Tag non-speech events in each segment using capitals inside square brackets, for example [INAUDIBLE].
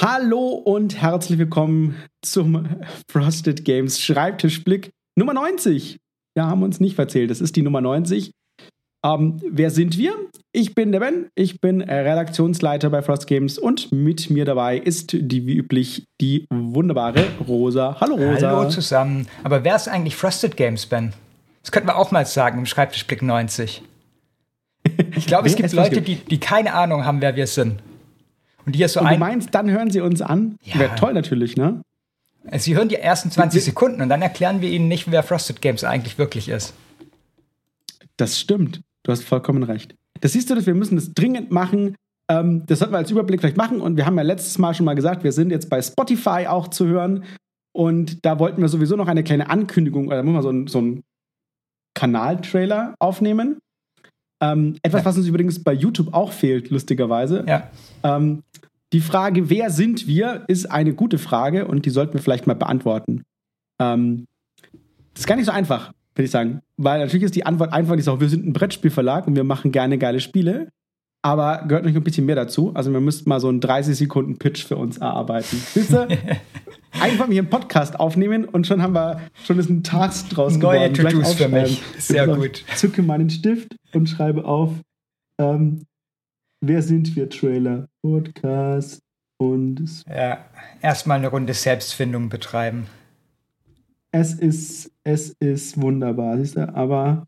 Hallo und herzlich willkommen zum Frosted Games Schreibtischblick Nummer 90. Wir haben uns nicht verzählt, das ist die Nummer 90. Ähm, wer sind wir? Ich bin der Ben, ich bin Redaktionsleiter bei Frost Games und mit mir dabei ist die wie üblich die wunderbare Rosa. Hallo Rosa. Hallo zusammen. Aber wer ist eigentlich Frosted Games, Ben? Das könnten wir auch mal sagen im Schreibtischblick 90. Ich glaube, es gibt Leute, die, die keine Ahnung haben, wer wir sind. Und die so und du meinst, dann hören sie uns an? Ja. Wäre toll natürlich, ne? Sie hören die ersten 20 Sekunden und dann erklären wir ihnen nicht, wer Frosted Games eigentlich wirklich ist. Das stimmt. Du hast vollkommen recht. Das siehst du, dass wir müssen das dringend machen. Ähm, das sollten wir als Überblick vielleicht machen. Und wir haben ja letztes Mal schon mal gesagt, wir sind jetzt bei Spotify auch zu hören. Und da wollten wir sowieso noch eine kleine Ankündigung oder mal so ein, so ein Kanaltrailer aufnehmen. Ähm, etwas, ja. was uns übrigens bei YouTube auch fehlt, lustigerweise. Ja. Ähm, die Frage, wer sind wir, ist eine gute Frage und die sollten wir vielleicht mal beantworten. Ähm, das ist gar nicht so einfach, würde ich sagen. Weil natürlich ist die Antwort einfach nicht so, wir sind ein Brettspielverlag und wir machen gerne geile Spiele. Aber gehört noch ein bisschen mehr dazu. Also wir müssten mal so einen 30 Sekunden Pitch für uns erarbeiten. Wisst ihr? [LAUGHS] Einfach hier einen Podcast aufnehmen und schon haben wir schon ist ein Task draus Neue To-Dos für mich. Sehr gut. Zücke meinen Stift und schreibe auf, ähm, wer sind wir Trailer, Podcast und ja, erstmal eine Runde Selbstfindung betreiben. Es ist, es ist wunderbar, siehst du? Aber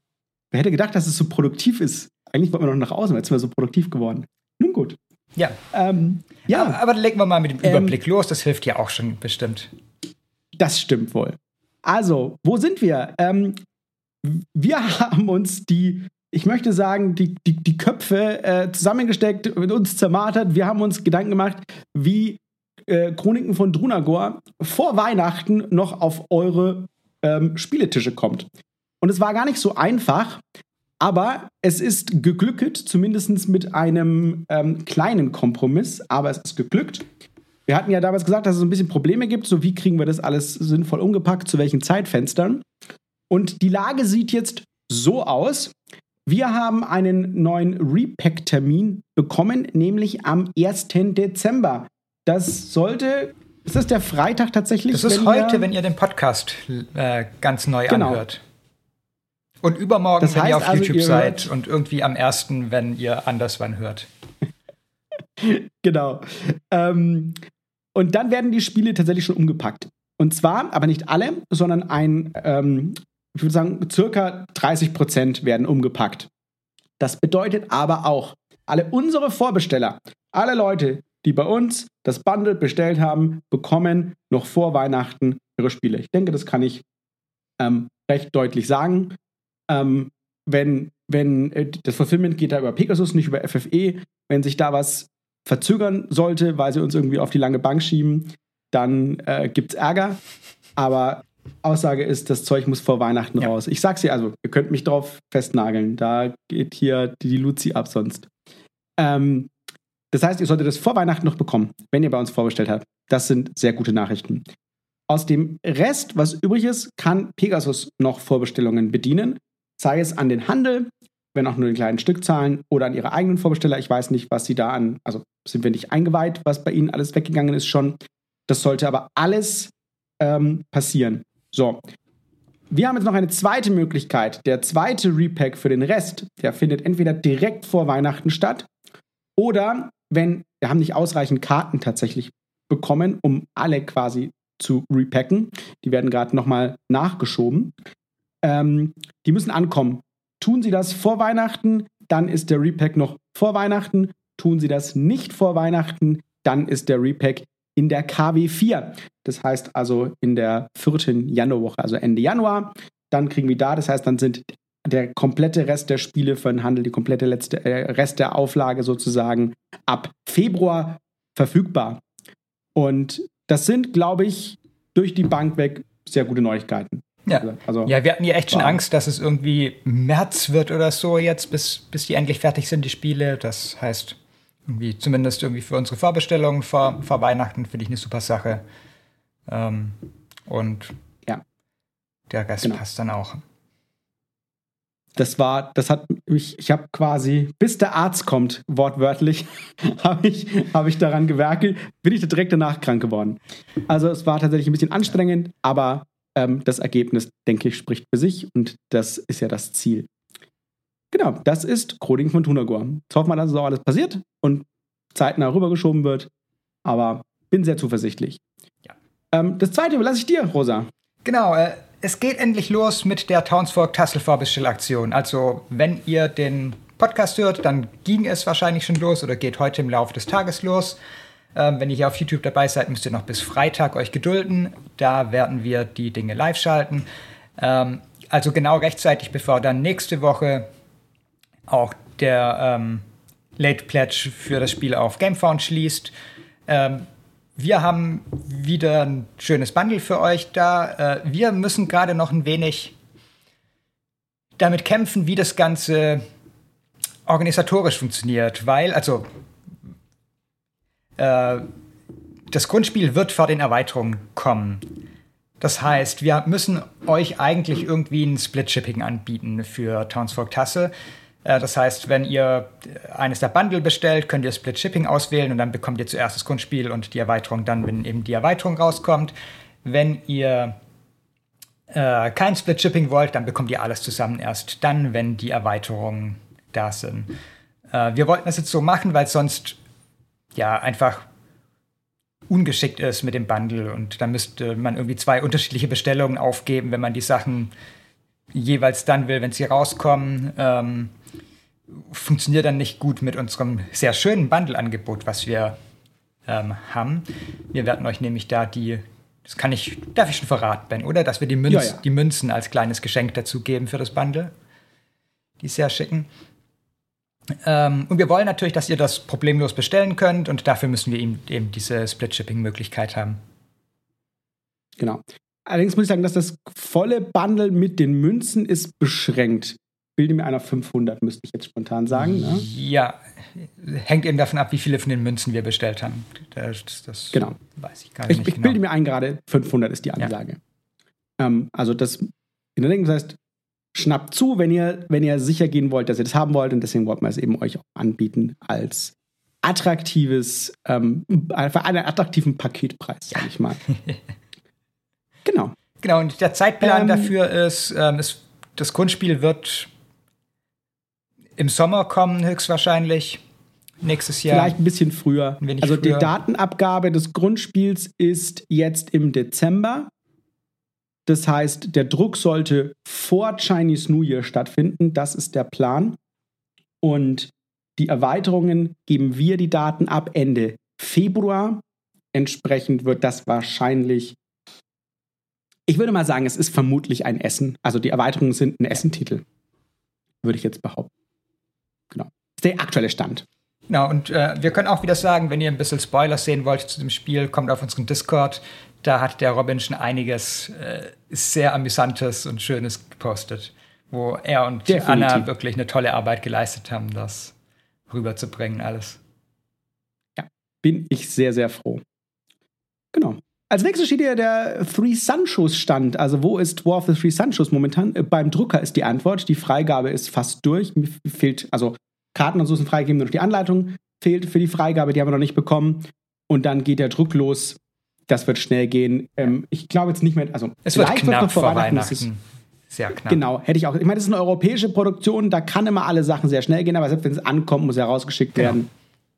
wer hätte gedacht, dass es so produktiv ist? Eigentlich wollten wir noch nach außen, jetzt sind wir so produktiv geworden. Nun gut. Ja. Ähm, ja. Aber, aber, legen wir mal mit dem ähm, Überblick los, das hilft ja auch schon bestimmt. Das stimmt wohl. Also, wo sind wir? Ähm, wir haben uns die, ich möchte sagen, die, die, die Köpfe äh, zusammengesteckt, mit uns zermartert. Wir haben uns Gedanken gemacht, wie äh, Chroniken von Drunagor vor Weihnachten noch auf eure ähm, Spieletische kommt. Und es war gar nicht so einfach, aber es ist geglückt, zumindest mit einem ähm, kleinen Kompromiss, aber es ist geglückt. Wir hatten ja damals gesagt, dass es ein bisschen Probleme gibt, so wie kriegen wir das alles sinnvoll umgepackt, zu welchen Zeitfenstern. Und die Lage sieht jetzt so aus. Wir haben einen neuen Repack-Termin bekommen, nämlich am 1. Dezember. Das sollte, ist das der Freitag tatsächlich? Das ist heute, ihr, wenn ihr den Podcast äh, ganz neu genau. anhört. Und übermorgen, das heißt wenn ihr auf also, YouTube ihr seid und irgendwie am ersten, wenn ihr anderswann hört. [LAUGHS] genau. Ähm, und dann werden die Spiele tatsächlich schon umgepackt. Und zwar, aber nicht alle, sondern ein, ähm, ich würde sagen, circa 30 Prozent werden umgepackt. Das bedeutet aber auch, alle unsere Vorbesteller, alle Leute, die bei uns das Bundle bestellt haben, bekommen noch vor Weihnachten ihre Spiele. Ich denke, das kann ich ähm, recht deutlich sagen ähm, wenn, wenn äh, das Fulfillment geht da über Pegasus, nicht über FFE, wenn sich da was verzögern sollte, weil sie uns irgendwie auf die lange Bank schieben, dann äh, gibt es Ärger. Aber Aussage ist, das Zeug muss vor Weihnachten ja. raus. Ich sag's dir also, ihr könnt mich drauf festnageln. Da geht hier die, Luzi ab sonst. Ähm, das heißt, ihr solltet es vor Weihnachten noch bekommen, wenn ihr bei uns vorbestellt habt. Das sind sehr gute Nachrichten. Aus dem Rest, was übrig ist, kann Pegasus noch Vorbestellungen bedienen sei es an den Handel, wenn auch nur in kleinen Stückzahlen, oder an ihre eigenen Vorbesteller. Ich weiß nicht, was sie da an, also sind wir nicht eingeweiht, was bei ihnen alles weggegangen ist schon. Das sollte aber alles ähm, passieren. So. Wir haben jetzt noch eine zweite Möglichkeit. Der zweite Repack für den Rest, der findet entweder direkt vor Weihnachten statt oder wenn wir haben nicht ausreichend Karten tatsächlich bekommen, um alle quasi zu repacken. Die werden gerade nochmal nachgeschoben. Ähm, die müssen ankommen. Tun sie das vor Weihnachten, dann ist der Repack noch vor Weihnachten. Tun sie das nicht vor Weihnachten, dann ist der Repack in der KW4. Das heißt also in der vierten Januarwoche, also Ende Januar. Dann kriegen wir da, das heißt, dann sind der komplette Rest der Spiele für den Handel, die komplette letzte, äh, Rest der Auflage sozusagen ab Februar verfügbar. Und das sind, glaube ich, durch die Bank weg sehr gute Neuigkeiten. Ja. Also, ja, wir hatten ja echt schon Angst, dass es irgendwie März wird oder so jetzt, bis, bis die endlich fertig sind, die Spiele. Das heißt, irgendwie, zumindest irgendwie für unsere Vorbestellungen vor, vor Weihnachten finde ich eine super Sache. Ähm, und ja. der Rest genau. passt dann auch. Das war, das hat ich, ich habe quasi, bis der Arzt kommt, wortwörtlich, [LAUGHS] habe ich, hab ich daran gewerkelt, bin ich direkt danach krank geworden. Also es war tatsächlich ein bisschen anstrengend, aber ähm, das Ergebnis, denke ich, spricht für sich und das ist ja das Ziel. Genau, das ist Coding von Tunagor. Jetzt hoffen wir, dass es auch alles passiert und zeitnah rübergeschoben wird, aber bin sehr zuversichtlich. Ja. Ähm, das zweite überlasse ich dir, Rosa. Genau, äh, es geht endlich los mit der Townsfolk Tassel Vorbestellaktion. Also, wenn ihr den Podcast hört, dann ging es wahrscheinlich schon los oder geht heute im Laufe des Tages los. Ähm, wenn ihr hier auf YouTube dabei seid, müsst ihr noch bis Freitag euch gedulden. Da werden wir die Dinge live schalten. Ähm, also genau rechtzeitig, bevor dann nächste Woche auch der ähm, Late Pledge für das Spiel auf GameFound schließt. Ähm, wir haben wieder ein schönes Bundle für euch da. Äh, wir müssen gerade noch ein wenig damit kämpfen, wie das Ganze organisatorisch funktioniert, weil, also, äh, das Grundspiel wird vor den Erweiterungen kommen. Das heißt, wir müssen euch eigentlich irgendwie ein Split-Shipping anbieten für Townsfolk Tasse. Äh, das heißt, wenn ihr eines der Bundle bestellt, könnt ihr Split Shipping auswählen und dann bekommt ihr zuerst das Grundspiel und die Erweiterung dann, wenn eben die Erweiterung rauskommt. Wenn ihr äh, kein Split Shipping wollt, dann bekommt ihr alles zusammen erst dann, wenn die Erweiterungen da sind. Äh, wir wollten das jetzt so machen, weil sonst ja einfach ungeschickt ist mit dem Bundle und dann müsste man irgendwie zwei unterschiedliche Bestellungen aufgeben, wenn man die Sachen jeweils dann will, wenn sie rauskommen. Ähm, funktioniert dann nicht gut mit unserem sehr schönen Bundle-Angebot, was wir ähm, haben. Wir werden euch nämlich da die, das kann ich, darf ich schon verraten, Ben, oder? Dass wir die, Münz, ja, ja. die Münzen als kleines Geschenk dazu geben für das Bundle. Die sehr schicken. Ähm, und wir wollen natürlich, dass ihr das problemlos bestellen könnt und dafür müssen wir eben, eben diese Split-Shipping-Möglichkeit haben. Genau. Allerdings muss ich sagen, dass das volle Bundle mit den Münzen ist beschränkt bilde mir einer 500, müsste ich jetzt spontan sagen. Ne? Ja, hängt eben davon ab, wie viele von den Münzen wir bestellt haben. Das, das genau. weiß ich gar nicht. Ich, ich genau. bilde mir ein, gerade 500 ist die Ansage. Ja. Ähm, also das in der Denke, das heißt, schnappt zu, wenn ihr, wenn ihr sicher gehen wollt, dass ihr das haben wollt. Und deswegen wollten wir es eben euch auch anbieten als attraktives, ähm, für einen attraktiven Paketpreis, sage ich mal. [LAUGHS] genau. Genau, und der Zeitplan ähm, dafür ist, ähm, ist, das Grundspiel wird im Sommer kommen, höchstwahrscheinlich. Nächstes Jahr. Vielleicht ein bisschen früher. Ein also früher. die Datenabgabe des Grundspiels ist jetzt im Dezember. Das heißt, der Druck sollte vor Chinese New Year stattfinden. Das ist der Plan. Und die Erweiterungen geben wir die Daten ab Ende Februar. Entsprechend wird das wahrscheinlich. Ich würde mal sagen, es ist vermutlich ein Essen. Also die Erweiterungen sind ein Essentitel. Würde ich jetzt behaupten. Genau. Das ist der aktuelle Stand. Genau, und äh, wir können auch wieder sagen, wenn ihr ein bisschen Spoilers sehen wollt zu dem Spiel, kommt auf unseren Discord. Da hat der Robin schon einiges äh, sehr Amüsantes und Schönes gepostet, wo er und Definitiv. Anna wirklich eine tolle Arbeit geleistet haben, das rüberzubringen, alles. Ja, bin ich sehr, sehr froh. Genau. Als nächstes steht hier der Three Sunshows Stand. Also wo ist War of the Three Sunshows momentan? Äh, beim Drucker ist die Antwort. Die Freigabe ist fast durch. Mir fehlt, also Karten und so sind freigegeben, nur noch die Anleitung fehlt für die Freigabe. Die haben wir noch nicht bekommen. Und dann geht der Druck los. Das wird schnell gehen. Ähm, ich glaube jetzt nicht mehr, also es wird knapp wird noch vor, vor Weihnachten. Weihnachten. Sehr knapp. Genau, hätte ich auch. Ich meine, das ist eine europäische Produktion, da kann immer alle Sachen sehr schnell gehen, aber selbst wenn es ankommt, muss er rausgeschickt genau. werden.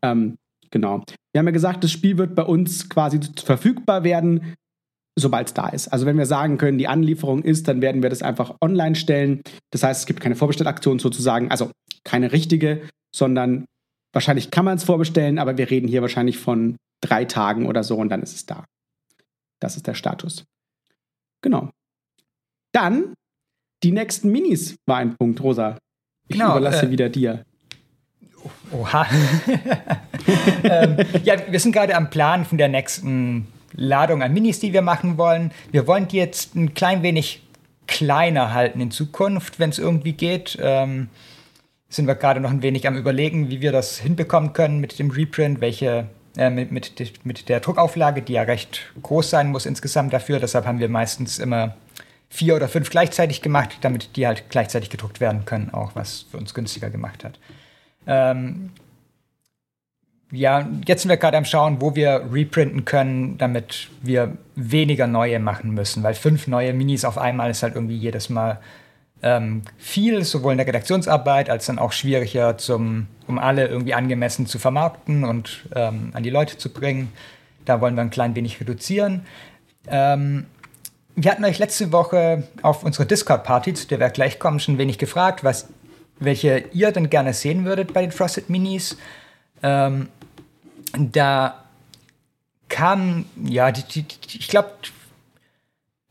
Ähm, Genau. Wir haben ja gesagt, das Spiel wird bei uns quasi verfügbar werden, sobald es da ist. Also wenn wir sagen können, die Anlieferung ist, dann werden wir das einfach online stellen. Das heißt, es gibt keine Vorbestellaktion sozusagen, also keine richtige, sondern wahrscheinlich kann man es vorbestellen, aber wir reden hier wahrscheinlich von drei Tagen oder so und dann ist es da. Das ist der Status. Genau. Dann die nächsten Minis war ein Punkt, Rosa. Ich genau, überlasse äh, wieder dir. Oha. [LAUGHS] ähm, ja, wir sind gerade am Plan von der nächsten Ladung an Minis, die wir machen wollen. Wir wollen die jetzt ein klein wenig kleiner halten in Zukunft, wenn es irgendwie geht. Ähm, sind wir gerade noch ein wenig am Überlegen, wie wir das hinbekommen können mit dem Reprint, welche äh, mit, mit, mit der Druckauflage, die ja recht groß sein muss insgesamt dafür. Deshalb haben wir meistens immer vier oder fünf gleichzeitig gemacht, damit die halt gleichzeitig gedruckt werden können, auch was für uns günstiger gemacht hat. Ähm, ja, jetzt sind wir gerade am Schauen, wo wir reprinten können, damit wir weniger neue machen müssen, weil fünf neue Minis auf einmal ist halt irgendwie jedes Mal ähm, viel, sowohl in der Redaktionsarbeit als dann auch schwieriger, zum, um alle irgendwie angemessen zu vermarkten und ähm, an die Leute zu bringen. Da wollen wir ein klein wenig reduzieren. Ähm, wir hatten euch letzte Woche auf unserer Discord-Party, zu der wir gleich kommen, schon wenig gefragt, was, welche ihr denn gerne sehen würdet bei den Frosted Minis. Ähm, da kam, ja, die, die, die, ich glaube,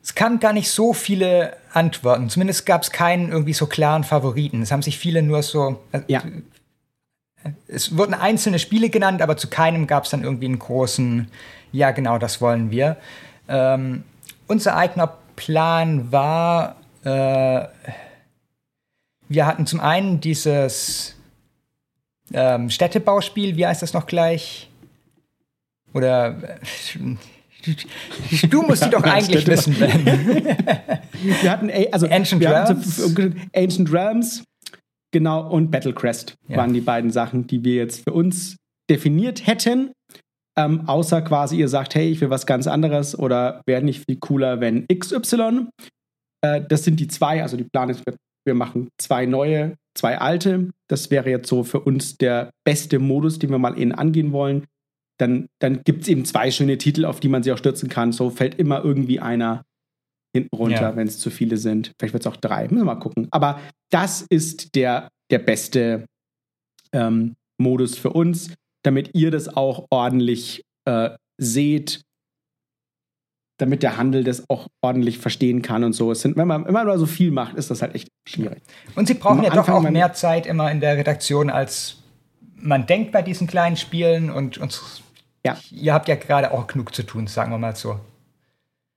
es kamen gar nicht so viele Antworten. Zumindest gab es keinen irgendwie so klaren Favoriten. Es haben sich viele nur so. Äh, ja. Es wurden einzelne Spiele genannt, aber zu keinem gab es dann irgendwie einen großen, ja, genau, das wollen wir. Ähm, unser eigener Plan war, äh, wir hatten zum einen dieses ähm, Städtebauspiel, wie heißt das noch gleich? Oder äh, du musst die doch [LAUGHS] eigentlich wissen, Ben. wir hatten also Ancient Realms. Ancient Realms, genau, und Battlecrest ja. waren die beiden Sachen, die wir jetzt für uns definiert hätten. Ähm, außer quasi ihr sagt, hey, ich will was ganz anderes oder wäre nicht viel cooler, wenn XY. Äh, das sind die zwei, also die Plan ist, wir machen zwei neue, zwei alte. Das wäre jetzt so für uns der beste Modus, den wir mal innen angehen wollen. Dann, dann gibt es eben zwei schöne Titel, auf die man sich auch stürzen kann. So fällt immer irgendwie einer hinten runter, ja. wenn es zu viele sind. Vielleicht wird es auch drei. Müssen wir mal gucken. Aber das ist der, der beste ähm, Modus für uns damit ihr das auch ordentlich äh, seht, damit der Handel das auch ordentlich verstehen kann und so. Es sind, wenn man immer nur so viel macht, ist das halt echt schwierig. Und sie brauchen ja doch auch mehr Zeit immer in der Redaktion, als man denkt bei diesen kleinen Spielen und, und ja. ihr habt ja gerade auch genug zu tun, sagen wir mal so.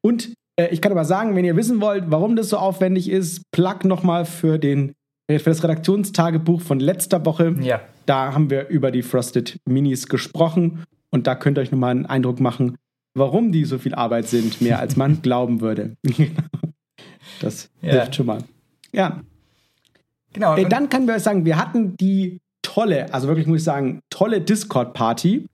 Und äh, ich kann aber sagen, wenn ihr wissen wollt, warum das so aufwendig ist, plug nochmal für den für das Redaktionstagebuch von letzter Woche. Ja. Da haben wir über die Frosted Minis gesprochen und da könnt ihr euch nochmal einen Eindruck machen, warum die so viel Arbeit sind, mehr als man [LAUGHS] glauben würde. [LAUGHS] das ja. hilft schon mal. Ja. Genau. Äh, dann können wir sagen, wir hatten die tolle, also wirklich muss ich sagen, tolle Discord-Party.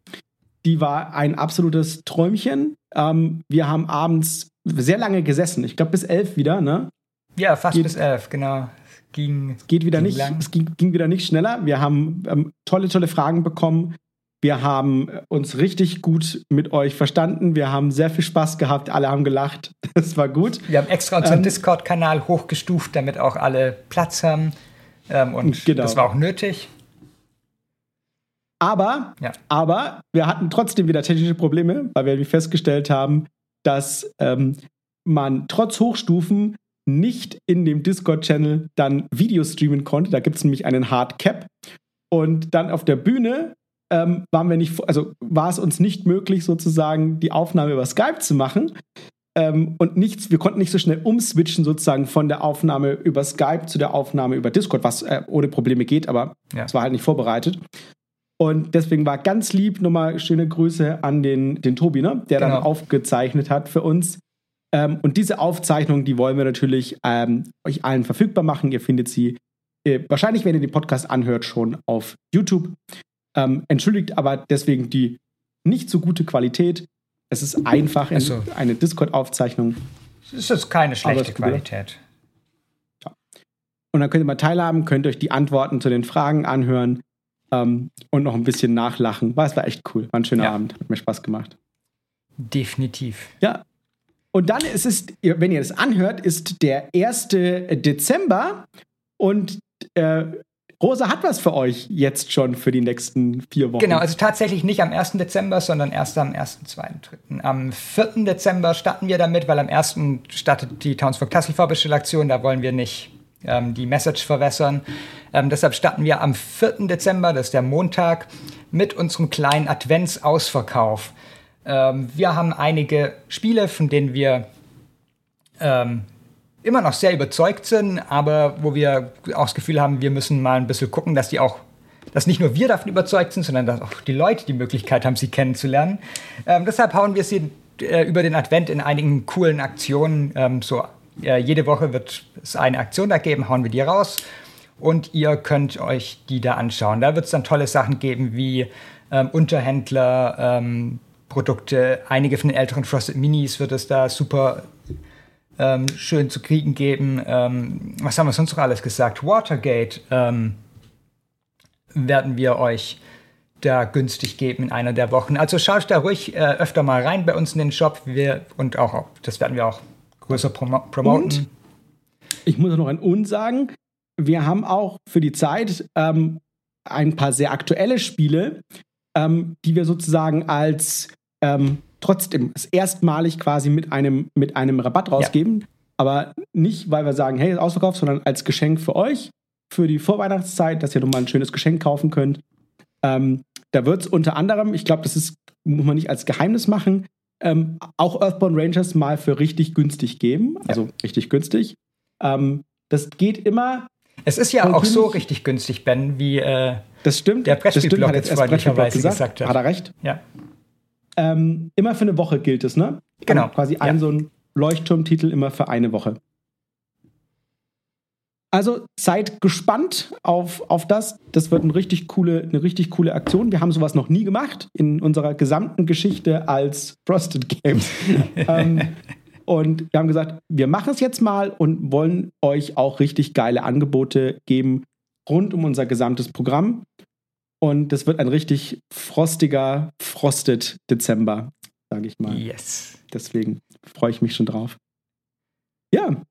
Die war ein absolutes Träumchen. Ähm, wir haben abends sehr lange gesessen. Ich glaube bis elf wieder, ne? Ja, fast Geht, bis elf, genau ging. Es geht wieder ging nicht, lang. es ging, ging, wieder nicht schneller. Wir haben ähm, tolle, tolle Fragen bekommen. Wir haben äh, uns richtig gut mit euch verstanden. Wir haben sehr viel Spaß gehabt. Alle haben gelacht. [LAUGHS] Das war gut. Wir haben extra unseren ähm, Discord-Kanal hochgestuft, damit auch alle Platz haben. Ähm, und genau. das war auch nötig. Aber, ja. aber wir hatten trotzdem wieder technische Probleme, weil wir festgestellt haben, dass ähm, man trotz Hochstufen nicht in dem Discord-Channel dann Video streamen konnte. Da gibt es nämlich einen Hard Cap. Und dann auf der Bühne ähm, waren wir nicht, also war es uns nicht möglich, sozusagen die Aufnahme über Skype zu machen. Ähm, und nichts, wir konnten nicht so schnell umswitchen, sozusagen von der Aufnahme über Skype zu der Aufnahme über Discord, was äh, ohne Probleme geht, aber es ja. war halt nicht vorbereitet. Und deswegen war ganz lieb nochmal schöne Grüße an den, den Tobi, ne? der genau. dann aufgezeichnet hat für uns. Ähm, und diese Aufzeichnung, die wollen wir natürlich ähm, euch allen verfügbar machen. Ihr findet sie äh, wahrscheinlich, wenn ihr den Podcast anhört, schon auf YouTube. Ähm, entschuldigt aber deswegen die nicht so gute Qualität. Es ist einfach also, eine Discord-Aufzeichnung. Es ist keine schlechte Qualität. Ja. Und dann könnt ihr mal teilhaben, könnt euch die Antworten zu den Fragen anhören ähm, und noch ein bisschen nachlachen. War, es war echt cool. War ein schöner ja. Abend. Hat mir Spaß gemacht. Definitiv. Ja, und dann ist es, wenn ihr das anhört, ist der 1. Dezember und äh, Rosa hat was für euch jetzt schon für die nächsten vier Wochen. Genau, also tatsächlich nicht am 1. Dezember, sondern erst am 1., 2., 3. Am 4. Dezember starten wir damit, weil am 1. startet die Townsburg Tassel Vorbestellaktion, da wollen wir nicht ähm, die Message verwässern. Ähm, deshalb starten wir am 4. Dezember, das ist der Montag, mit unserem kleinen Adventsausverkauf. Ähm, wir haben einige Spiele, von denen wir ähm, immer noch sehr überzeugt sind, aber wo wir auch das Gefühl haben, wir müssen mal ein bisschen gucken, dass die auch, dass nicht nur wir davon überzeugt sind, sondern dass auch die Leute die Möglichkeit haben, sie kennenzulernen. Ähm, deshalb hauen wir sie äh, über den Advent in einigen coolen Aktionen, ähm, so äh, jede Woche wird es eine Aktion da geben, hauen wir die raus und ihr könnt euch die da anschauen. Da wird es dann tolle Sachen geben wie ähm, Unterhändler, ähm, Produkte, einige von den älteren Frosted Minis wird es da super ähm, schön zu kriegen geben. Ähm, was haben wir sonst noch alles gesagt? Watergate ähm, werden wir euch da günstig geben in einer der Wochen. Also schaut da ruhig äh, öfter mal rein bei uns in den Shop. Wir, und auch, das werden wir auch größer prom promoten. Und ich muss noch ein Und sagen. Wir haben auch für die Zeit ähm, ein paar sehr aktuelle Spiele, ähm, die wir sozusagen als ähm, trotzdem erstmalig quasi mit einem, mit einem Rabatt rausgeben. Ja. Aber nicht, weil wir sagen, hey, ist ausverkauft, sondern als Geschenk für euch, für die Vorweihnachtszeit, dass ihr nochmal ein schönes Geschenk kaufen könnt. Ähm, da wird es unter anderem, ich glaube, das ist, muss man nicht als Geheimnis machen, ähm, auch Earthbound Rangers mal für richtig günstig geben. Also ja. richtig günstig. Ähm, das geht immer. Es ist ja auch so richtig günstig, Ben, wie äh, das stimmt. der Brettspielblog jetzt freundlicherweise gesagt, gesagt, hat. Hat er recht? Ja. Ähm, immer für eine Woche gilt es, ne? Genau. Quasi ja. ein so ein Leuchtturmtitel immer für eine Woche. Also seid gespannt auf, auf das. Das wird eine richtig, coole, eine richtig coole Aktion. Wir haben sowas noch nie gemacht in unserer gesamten Geschichte als Frosted Games. [LAUGHS] ähm, und wir haben gesagt, wir machen es jetzt mal und wollen euch auch richtig geile Angebote geben rund um unser gesamtes Programm. Und das wird ein richtig frostiger, frosted Dezember, sage ich mal. Yes. Deswegen freue ich mich schon drauf. Ja,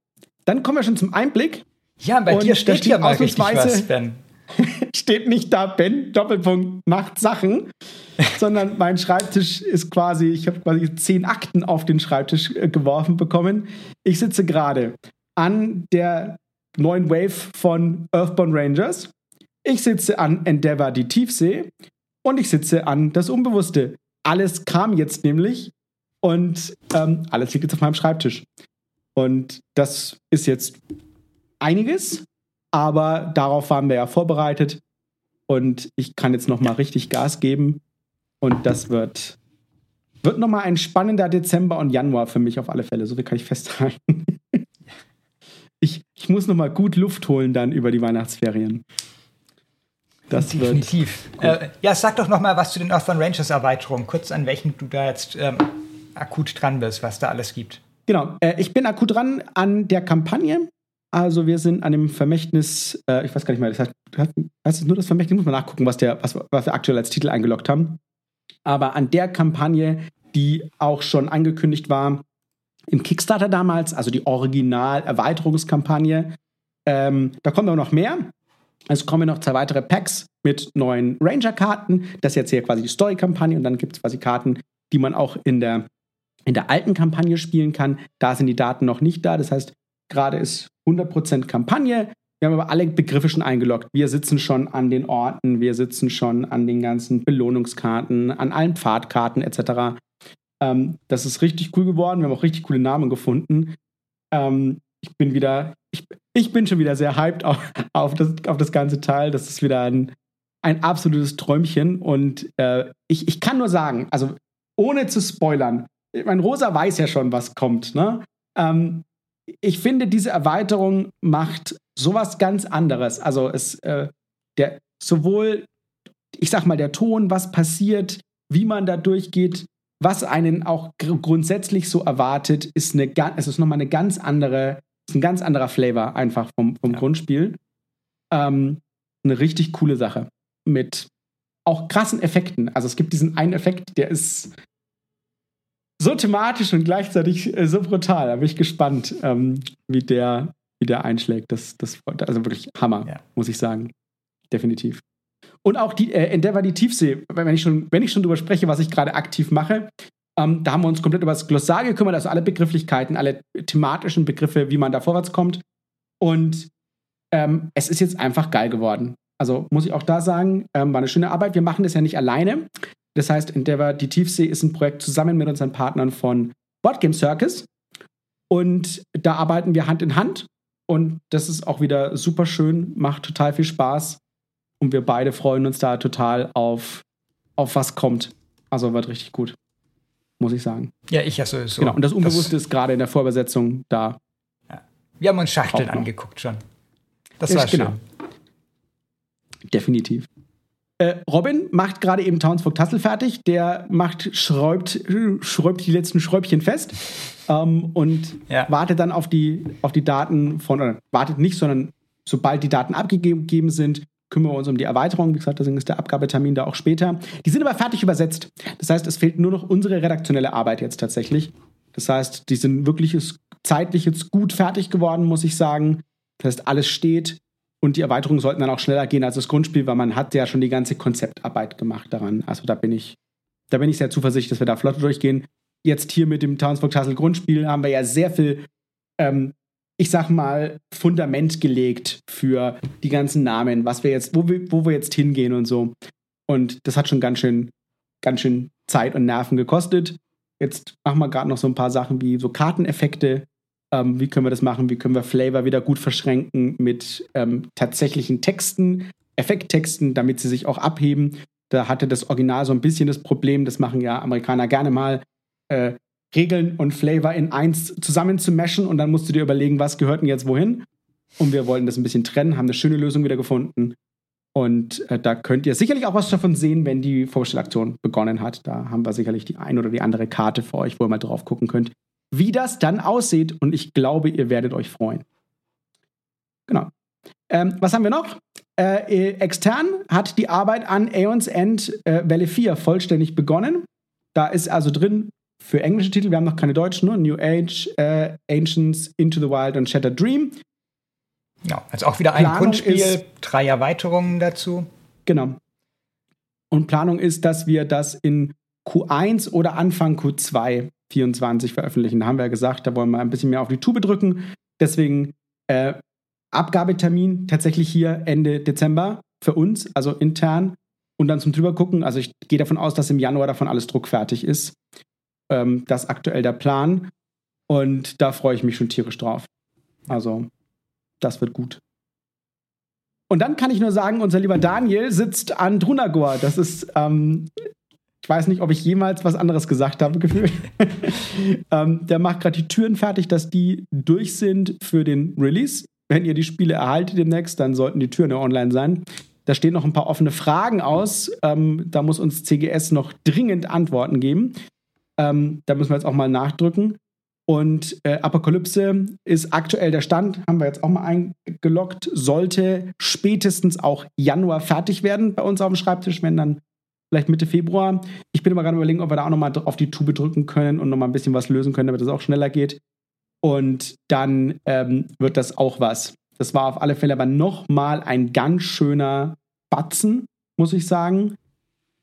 dann kommen wir schon zum Einblick. Ja, bei und dir steht hier mal richtig was, Ben. [LAUGHS] steht nicht da, Ben, Doppelpunkt, macht Sachen, [LAUGHS] sondern mein Schreibtisch ist quasi, ich habe quasi zehn Akten auf den Schreibtisch äh, geworfen bekommen. Ich sitze gerade an der neuen Wave von Earthbound Rangers. Ich sitze an Endeavour die Tiefsee und ich sitze an das Unbewusste. Alles kam jetzt nämlich und ähm, alles liegt jetzt auf meinem Schreibtisch. Und das ist jetzt einiges, aber darauf waren wir ja vorbereitet und ich kann jetzt noch mal richtig Gas geben und das wird wird noch mal ein spannender Dezember und Januar für mich auf alle Fälle. So viel kann ich festhalten. [LAUGHS] ich, ich muss noch mal gut Luft holen dann über die Weihnachtsferien. Das Definitiv. Äh, ja, sag doch noch mal was zu den Earthbound Rangers Erweiterungen. Kurz an welchen du da jetzt ähm, akut dran bist, was da alles gibt. Genau. Äh, ich bin akut dran an der Kampagne. Also wir sind an dem Vermächtnis, äh, ich weiß gar nicht mehr, das heißt, heißt es nur das Vermächtnis, muss man nachgucken, was, der, was, was wir aktuell als Titel eingeloggt haben. Aber an der Kampagne, die auch schon angekündigt war im Kickstarter damals, also die Original-Erweiterungskampagne, ähm, da kommen noch mehr. Es kommen noch zwei weitere Packs mit neuen Ranger-Karten. Das ist jetzt hier quasi die Story-Kampagne und dann gibt es quasi Karten, die man auch in der, in der alten Kampagne spielen kann. Da sind die Daten noch nicht da. Das heißt, gerade ist 100% Kampagne. Wir haben aber alle Begriffe schon eingeloggt. Wir sitzen schon an den Orten, wir sitzen schon an den ganzen Belohnungskarten, an allen Pfadkarten etc. Ähm, das ist richtig cool geworden. Wir haben auch richtig coole Namen gefunden. Ähm, ich bin wieder, ich, ich bin schon wieder sehr hyped auf, auf, das, auf das ganze Teil. Das ist wieder ein, ein absolutes Träumchen. Und äh, ich, ich kann nur sagen, also ohne zu spoilern, mein Rosa weiß ja schon, was kommt. Ne? Ähm, ich finde, diese Erweiterung macht sowas ganz anderes. Also es, äh, der, sowohl, ich sag mal, der Ton, was passiert, wie man da durchgeht, was einen auch gr grundsätzlich so erwartet, ist eine, es ist nochmal eine ganz andere, ist ein ganz anderer Flavor einfach vom, vom ja. Grundspiel. Ähm, eine richtig coole Sache. Mit auch krassen Effekten. Also es gibt diesen einen Effekt, der ist so thematisch und gleichzeitig äh, so brutal. Da bin ich gespannt, ähm, wie, der, wie der einschlägt. Das, das, also wirklich Hammer, ja. muss ich sagen. Definitiv. Und auch die äh, Endeavor die Tiefsee, wenn ich schon, wenn ich schon drüber spreche, was ich gerade aktiv mache, ähm, da haben wir uns komplett über das Glossar gekümmert, also alle Begrifflichkeiten, alle thematischen Begriffe, wie man da vorwärts kommt. Und ähm, es ist jetzt einfach geil geworden. Also muss ich auch da sagen, ähm, war eine schöne Arbeit. Wir machen das ja nicht alleine. Das heißt, Endeavor die Tiefsee ist ein Projekt zusammen mit unseren Partnern von Boardgame Circus. Und da arbeiten wir Hand in Hand. Und das ist auch wieder super schön, macht total viel Spaß. Und wir beide freuen uns da total auf, auf was kommt. Also wird richtig gut, muss ich sagen. Ja, ich ja sowieso. Genau, und das Unbewusste das ist gerade in der Vorbesetzung da. Ja. Wir haben uns Schachteln angeguckt schon. Das war genau. schön. Definitiv. Äh, Robin macht gerade eben Townsburg Tassel fertig. Der macht, schräubt, schräubt die letzten Schräubchen fest ähm, und ja. wartet dann auf die, auf die Daten von, oder wartet nicht, sondern sobald die Daten abgegeben sind, kümmern wir uns um die Erweiterung. Wie gesagt, deswegen ist der Abgabetermin da auch später. Die sind aber fertig übersetzt. Das heißt, es fehlt nur noch unsere redaktionelle Arbeit jetzt tatsächlich. Das heißt, die sind wirklich zeitlich jetzt gut fertig geworden, muss ich sagen. Das heißt, alles steht und die Erweiterungen sollten dann auch schneller gehen als das Grundspiel, weil man hat ja schon die ganze Konzeptarbeit gemacht daran. Also da bin ich, da bin ich sehr zuversichtlich, dass wir da flott durchgehen. Jetzt hier mit dem Townsburg Tassel Grundspiel haben wir ja sehr viel ähm, ich sag mal, Fundament gelegt für die ganzen Namen, was wir jetzt, wo wir, wo wir jetzt hingehen und so. Und das hat schon ganz schön, ganz schön Zeit und Nerven gekostet. Jetzt machen wir gerade noch so ein paar Sachen wie so Karteneffekte. Ähm, wie können wir das machen? Wie können wir Flavor wieder gut verschränken mit ähm, tatsächlichen Texten, Effekttexten, damit sie sich auch abheben? Da hatte das Original so ein bisschen das Problem, das machen ja Amerikaner gerne mal, äh, Regeln und Flavor in eins zusammen zu meshen und dann musst du dir überlegen, was gehört denn jetzt wohin. Und wir wollten das ein bisschen trennen, haben eine schöne Lösung wieder gefunden. Und äh, da könnt ihr sicherlich auch was davon sehen, wenn die Vorstellaktion begonnen hat. Da haben wir sicherlich die ein oder die andere Karte für euch, wo ihr mal drauf gucken könnt, wie das dann aussieht. Und ich glaube, ihr werdet euch freuen. Genau. Ähm, was haben wir noch? Äh, extern hat die Arbeit an Aeons End äh, Welle 4 vollständig begonnen. Da ist also drin für englische Titel, wir haben noch keine deutschen, nur New Age, äh, Ancients, Into the Wild und Shattered Dream. Ja, also auch wieder ein Planung Grundspiel, ist, drei Erweiterungen dazu. Genau. Und Planung ist, dass wir das in Q1 oder Anfang Q2 24 veröffentlichen. Da haben wir ja gesagt, da wollen wir ein bisschen mehr auf die Tube drücken. Deswegen äh, Abgabetermin tatsächlich hier Ende Dezember für uns, also intern. Und dann zum drüber gucken. Also ich gehe davon aus, dass im Januar davon alles druckfertig ist. Ähm, das ist aktuell der Plan. Und da freue ich mich schon tierisch drauf. Also, das wird gut. Und dann kann ich nur sagen, unser lieber Daniel sitzt an Drunagor. Das ist, ähm, ich weiß nicht, ob ich jemals was anderes gesagt habe, [LAUGHS] gefühlt. ähm, der macht gerade die Türen fertig, dass die durch sind für den Release. Wenn ihr die Spiele erhaltet demnächst, dann sollten die Türen ja online sein. Da stehen noch ein paar offene Fragen aus. Ähm, da muss uns CGS noch dringend Antworten geben. Ähm, da müssen wir jetzt auch mal nachdrücken. Und äh, Apokalypse ist aktuell der Stand, haben wir jetzt auch mal eingeloggt, sollte spätestens auch Januar fertig werden bei uns auf dem Schreibtisch, wenn dann vielleicht Mitte Februar. Ich bin aber gerade überlegen, ob wir da auch nochmal auf die Tube drücken können und nochmal ein bisschen was lösen können, damit das auch schneller geht. Und dann ähm, wird das auch was. Das war auf alle Fälle aber nochmal ein ganz schöner Batzen, muss ich sagen.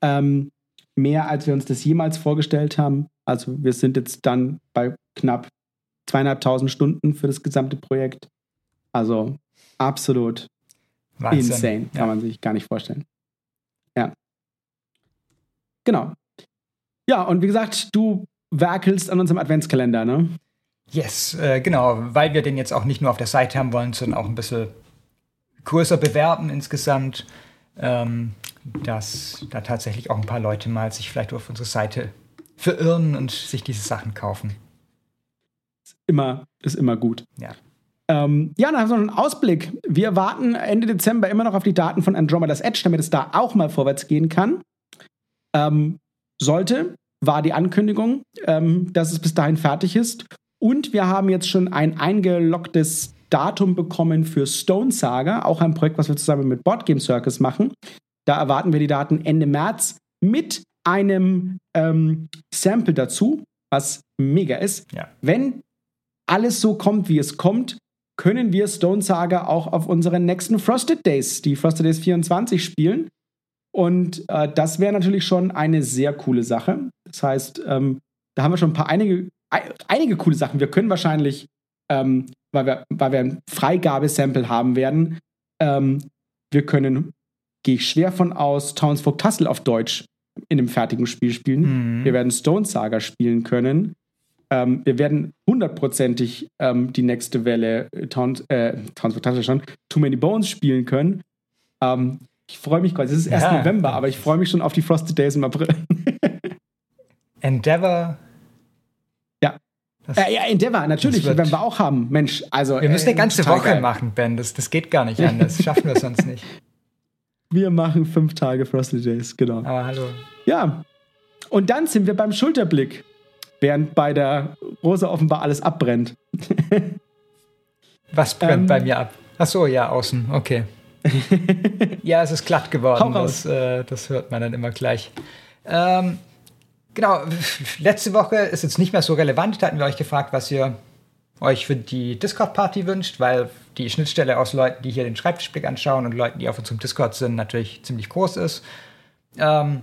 Ähm, mehr, als wir uns das jemals vorgestellt haben. Also wir sind jetzt dann bei knapp zweieinhalbtausend Stunden für das gesamte Projekt. Also absolut Wahnsinn. insane, kann ja. man sich gar nicht vorstellen. Genau. Ja, und wie gesagt, du werkelst an unserem Adventskalender, ne? Yes, äh, genau, weil wir den jetzt auch nicht nur auf der Seite haben wollen, sondern auch ein bisschen größer bewerben insgesamt. Ähm, dass da tatsächlich auch ein paar Leute mal sich vielleicht auf unsere Seite verirren und sich diese Sachen kaufen. Ist immer, ist immer gut. Ja. Ähm, ja, dann haben wir noch einen Ausblick. Wir warten Ende Dezember immer noch auf die Daten von Andromeda's Edge, damit es da auch mal vorwärts gehen kann. Ähm, sollte, war die Ankündigung, ähm, dass es bis dahin fertig ist. Und wir haben jetzt schon ein eingeloggtes Datum bekommen für Stone Saga, auch ein Projekt, was wir zusammen mit Boardgame Circus machen. Da erwarten wir die Daten Ende März mit einem ähm, Sample dazu, was mega ist. Ja. Wenn alles so kommt, wie es kommt, können wir Stone Saga auch auf unseren nächsten Frosted Days, die Frosted Days 24, spielen. Und äh, das wäre natürlich schon eine sehr coole Sache. Das heißt, ähm, da haben wir schon ein paar einige, einige coole Sachen. Wir können wahrscheinlich, ähm, weil, wir, weil wir ein Freigabesample haben werden, ähm, wir können gehe ich schwer von aus, Townsfolk Tassel auf Deutsch in dem fertigen Spiel spielen. Mhm. Wir werden Stone Saga spielen können. Ähm, wir werden hundertprozentig ähm, die nächste Welle äh, Towns, äh, Townsfolk Tassel schon, Too Many Bones spielen können. Ähm, ich freue mich quasi. Es ist erst ja. November, aber ich freue mich schon auf die Frosted Days im April. [LAUGHS] Endeavor. Ja. Das, äh, ja, Endeavor, natürlich, werden wir auch haben. Mensch, also. Wir müssen äh, eine ganze Woche geil. machen, Ben. Das, das geht gar nicht anders. [LAUGHS] Schaffen wir sonst nicht. Wir machen fünf Tage Frosty Days, genau. Aber hallo. Ja. Und dann sind wir beim Schulterblick, während bei der Rose offenbar alles abbrennt. [LAUGHS] Was brennt ähm, bei mir ab? Ach so, ja, außen. Okay. [LAUGHS] ja, es ist glatt geworden. Das, äh, das, hört man dann immer gleich. Ähm, genau, [LAUGHS] letzte Woche ist jetzt nicht mehr so relevant. Da hatten wir euch gefragt, was ihr euch für die Discord-Party wünscht, weil die Schnittstelle aus Leuten, die hier den Schreibtischblick anschauen und Leuten, die auf unserem Discord sind, natürlich ziemlich groß ist. Ähm,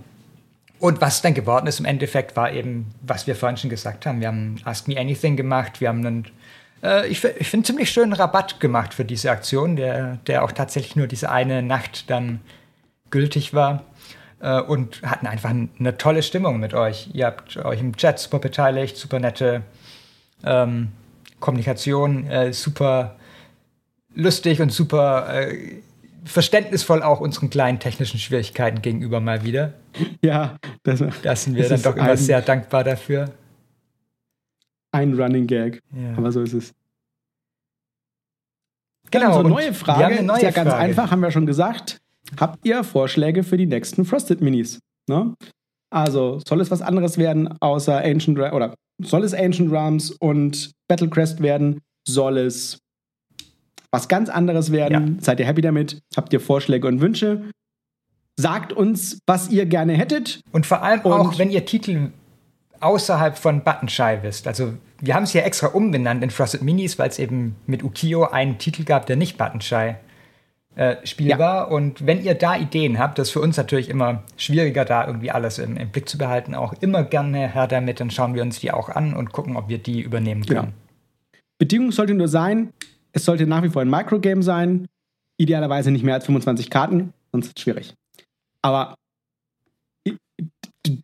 und was dann geworden ist im Endeffekt, war eben, was wir vorhin schon gesagt haben. Wir haben Ask Me Anything gemacht, wir haben einen äh, ich, ich finde, ziemlich schönen Rabatt gemacht für diese Aktion, der, der auch tatsächlich nur diese eine Nacht dann gültig war. Äh, und hatten einfach eine tolle Stimmung mit euch. Ihr habt euch im Chat super beteiligt, super nette ähm, Kommunikation, äh, super lustig und super äh, verständnisvoll auch unseren kleinen technischen Schwierigkeiten gegenüber mal wieder. Ja, das, da sind wir dann doch immer sehr dankbar dafür ein Running Gag. Ja. Aber so ist es. Genau. Unsere neue Frage neue ist ja ganz Frage. einfach, haben wir schon gesagt. Habt ihr Vorschläge für die nächsten Frosted Minis? Ne? Also, soll es was anderes werden außer Ancient oder soll es Ancient Realms und Battlecrest werden? Soll es was ganz anderes werden? Ja. Seid ihr happy damit? Habt ihr Vorschläge und Wünsche? Sagt uns, was ihr gerne hättet. Und vor allem und auch, wenn ihr Titel außerhalb von Buttonshy wisst. Also wir haben es hier extra umbenannt in Frosted Minis, weil es eben mit Ukio einen Titel gab, der nicht Buttonshy äh, spielbar. Ja. Und wenn ihr da Ideen habt, das ist für uns natürlich immer schwieriger, da irgendwie alles im, im, Blick zu behalten, auch immer gerne her damit, dann schauen wir uns die auch an und gucken, ob wir die übernehmen können. Ja. Bedingung sollte nur sein, es sollte nach wie vor ein Microgame sein, idealerweise nicht mehr als 25 Karten, sonst ist es schwierig. Aber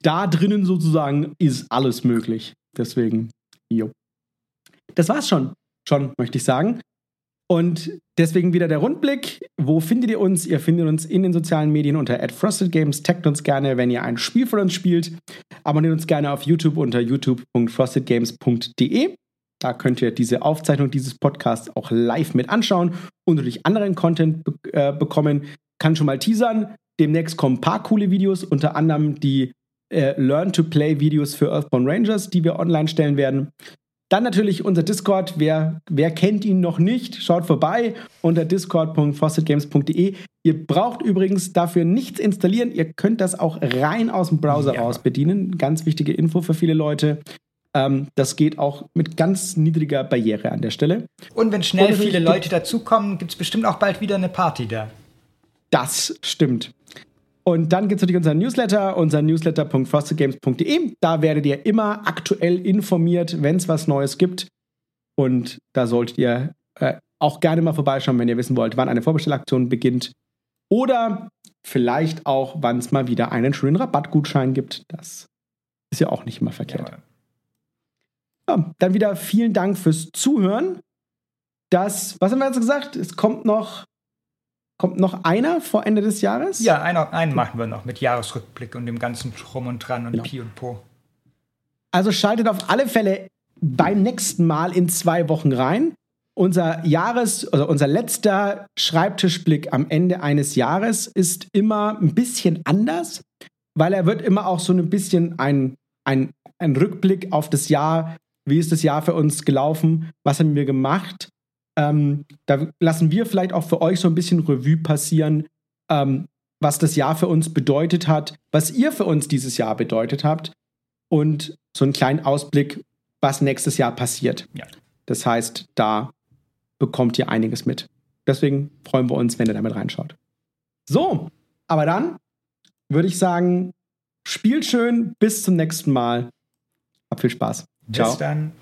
da drinnen sozusagen ist alles möglich. Deswegen, jo. Das war's schon. Schon, möchte ich sagen. Und deswegen wieder der Rundblick. Wo findet ihr uns? Ihr findet uns in den sozialen Medien unter @frostedgames. Taggt uns gerne, wenn ihr ein Spiel von uns spielt. Abonniert uns gerne auf YouTube unter youtube.frostedgames.de. Da könnt ihr diese Aufzeichnung dieses Podcasts auch live mit anschauen und natürlich anderen Content be äh, bekommen. Kann schon mal teasern. Demnächst kommen ein paar coole Videos, unter anderem die äh, Learn-to-Play-Videos für Earthbound Rangers, die wir online stellen werden. Dann natürlich unser Discord. Wer, wer kennt ihn noch nicht, schaut vorbei unter discord.frostedgames.de. Ihr braucht übrigens dafür nichts installieren. Ihr könnt das auch rein aus dem Browser ja. raus bedienen. Ganz wichtige Info für viele Leute. Ähm, das geht auch mit ganz niedriger Barriere an der Stelle. Und wenn schnell Und viele Leute dazukommen, gibt es bestimmt auch bald wieder eine Party da. Das stimmt. Und dann gibt es natürlich unseren Newsletter, unser newsletter.frostedgames.de. Da werdet ihr immer aktuell informiert, wenn es was Neues gibt. Und da solltet ihr äh, auch gerne mal vorbeischauen, wenn ihr wissen wollt, wann eine Vorbestellaktion beginnt. Oder vielleicht auch, wann es mal wieder einen schönen Rabattgutschein gibt. Das ist ja auch nicht immer verkehrt. Ja. ja, dann wieder vielen Dank fürs Zuhören. Das, was haben wir jetzt gesagt? Es kommt noch Kommt noch einer vor Ende des Jahres? Ja, einer, einen machen wir noch mit Jahresrückblick und dem ganzen Drum und Dran und genau. Pi und Po. Also schaltet auf alle Fälle beim nächsten Mal in zwei Wochen rein. Unser Jahres, also unser letzter Schreibtischblick am Ende eines Jahres ist immer ein bisschen anders, weil er wird immer auch so ein bisschen ein, ein, ein Rückblick auf das Jahr, wie ist das Jahr für uns gelaufen, was haben wir gemacht ähm, da lassen wir vielleicht auch für euch so ein bisschen Revue passieren, ähm, was das Jahr für uns bedeutet hat, was ihr für uns dieses Jahr bedeutet habt und so einen kleinen Ausblick, was nächstes Jahr passiert. Ja. Das heißt, da bekommt ihr einiges mit. Deswegen freuen wir uns, wenn ihr damit reinschaut. So, aber dann würde ich sagen, spielt schön, bis zum nächsten Mal. Hab viel Spaß. Ciao. Bis dann.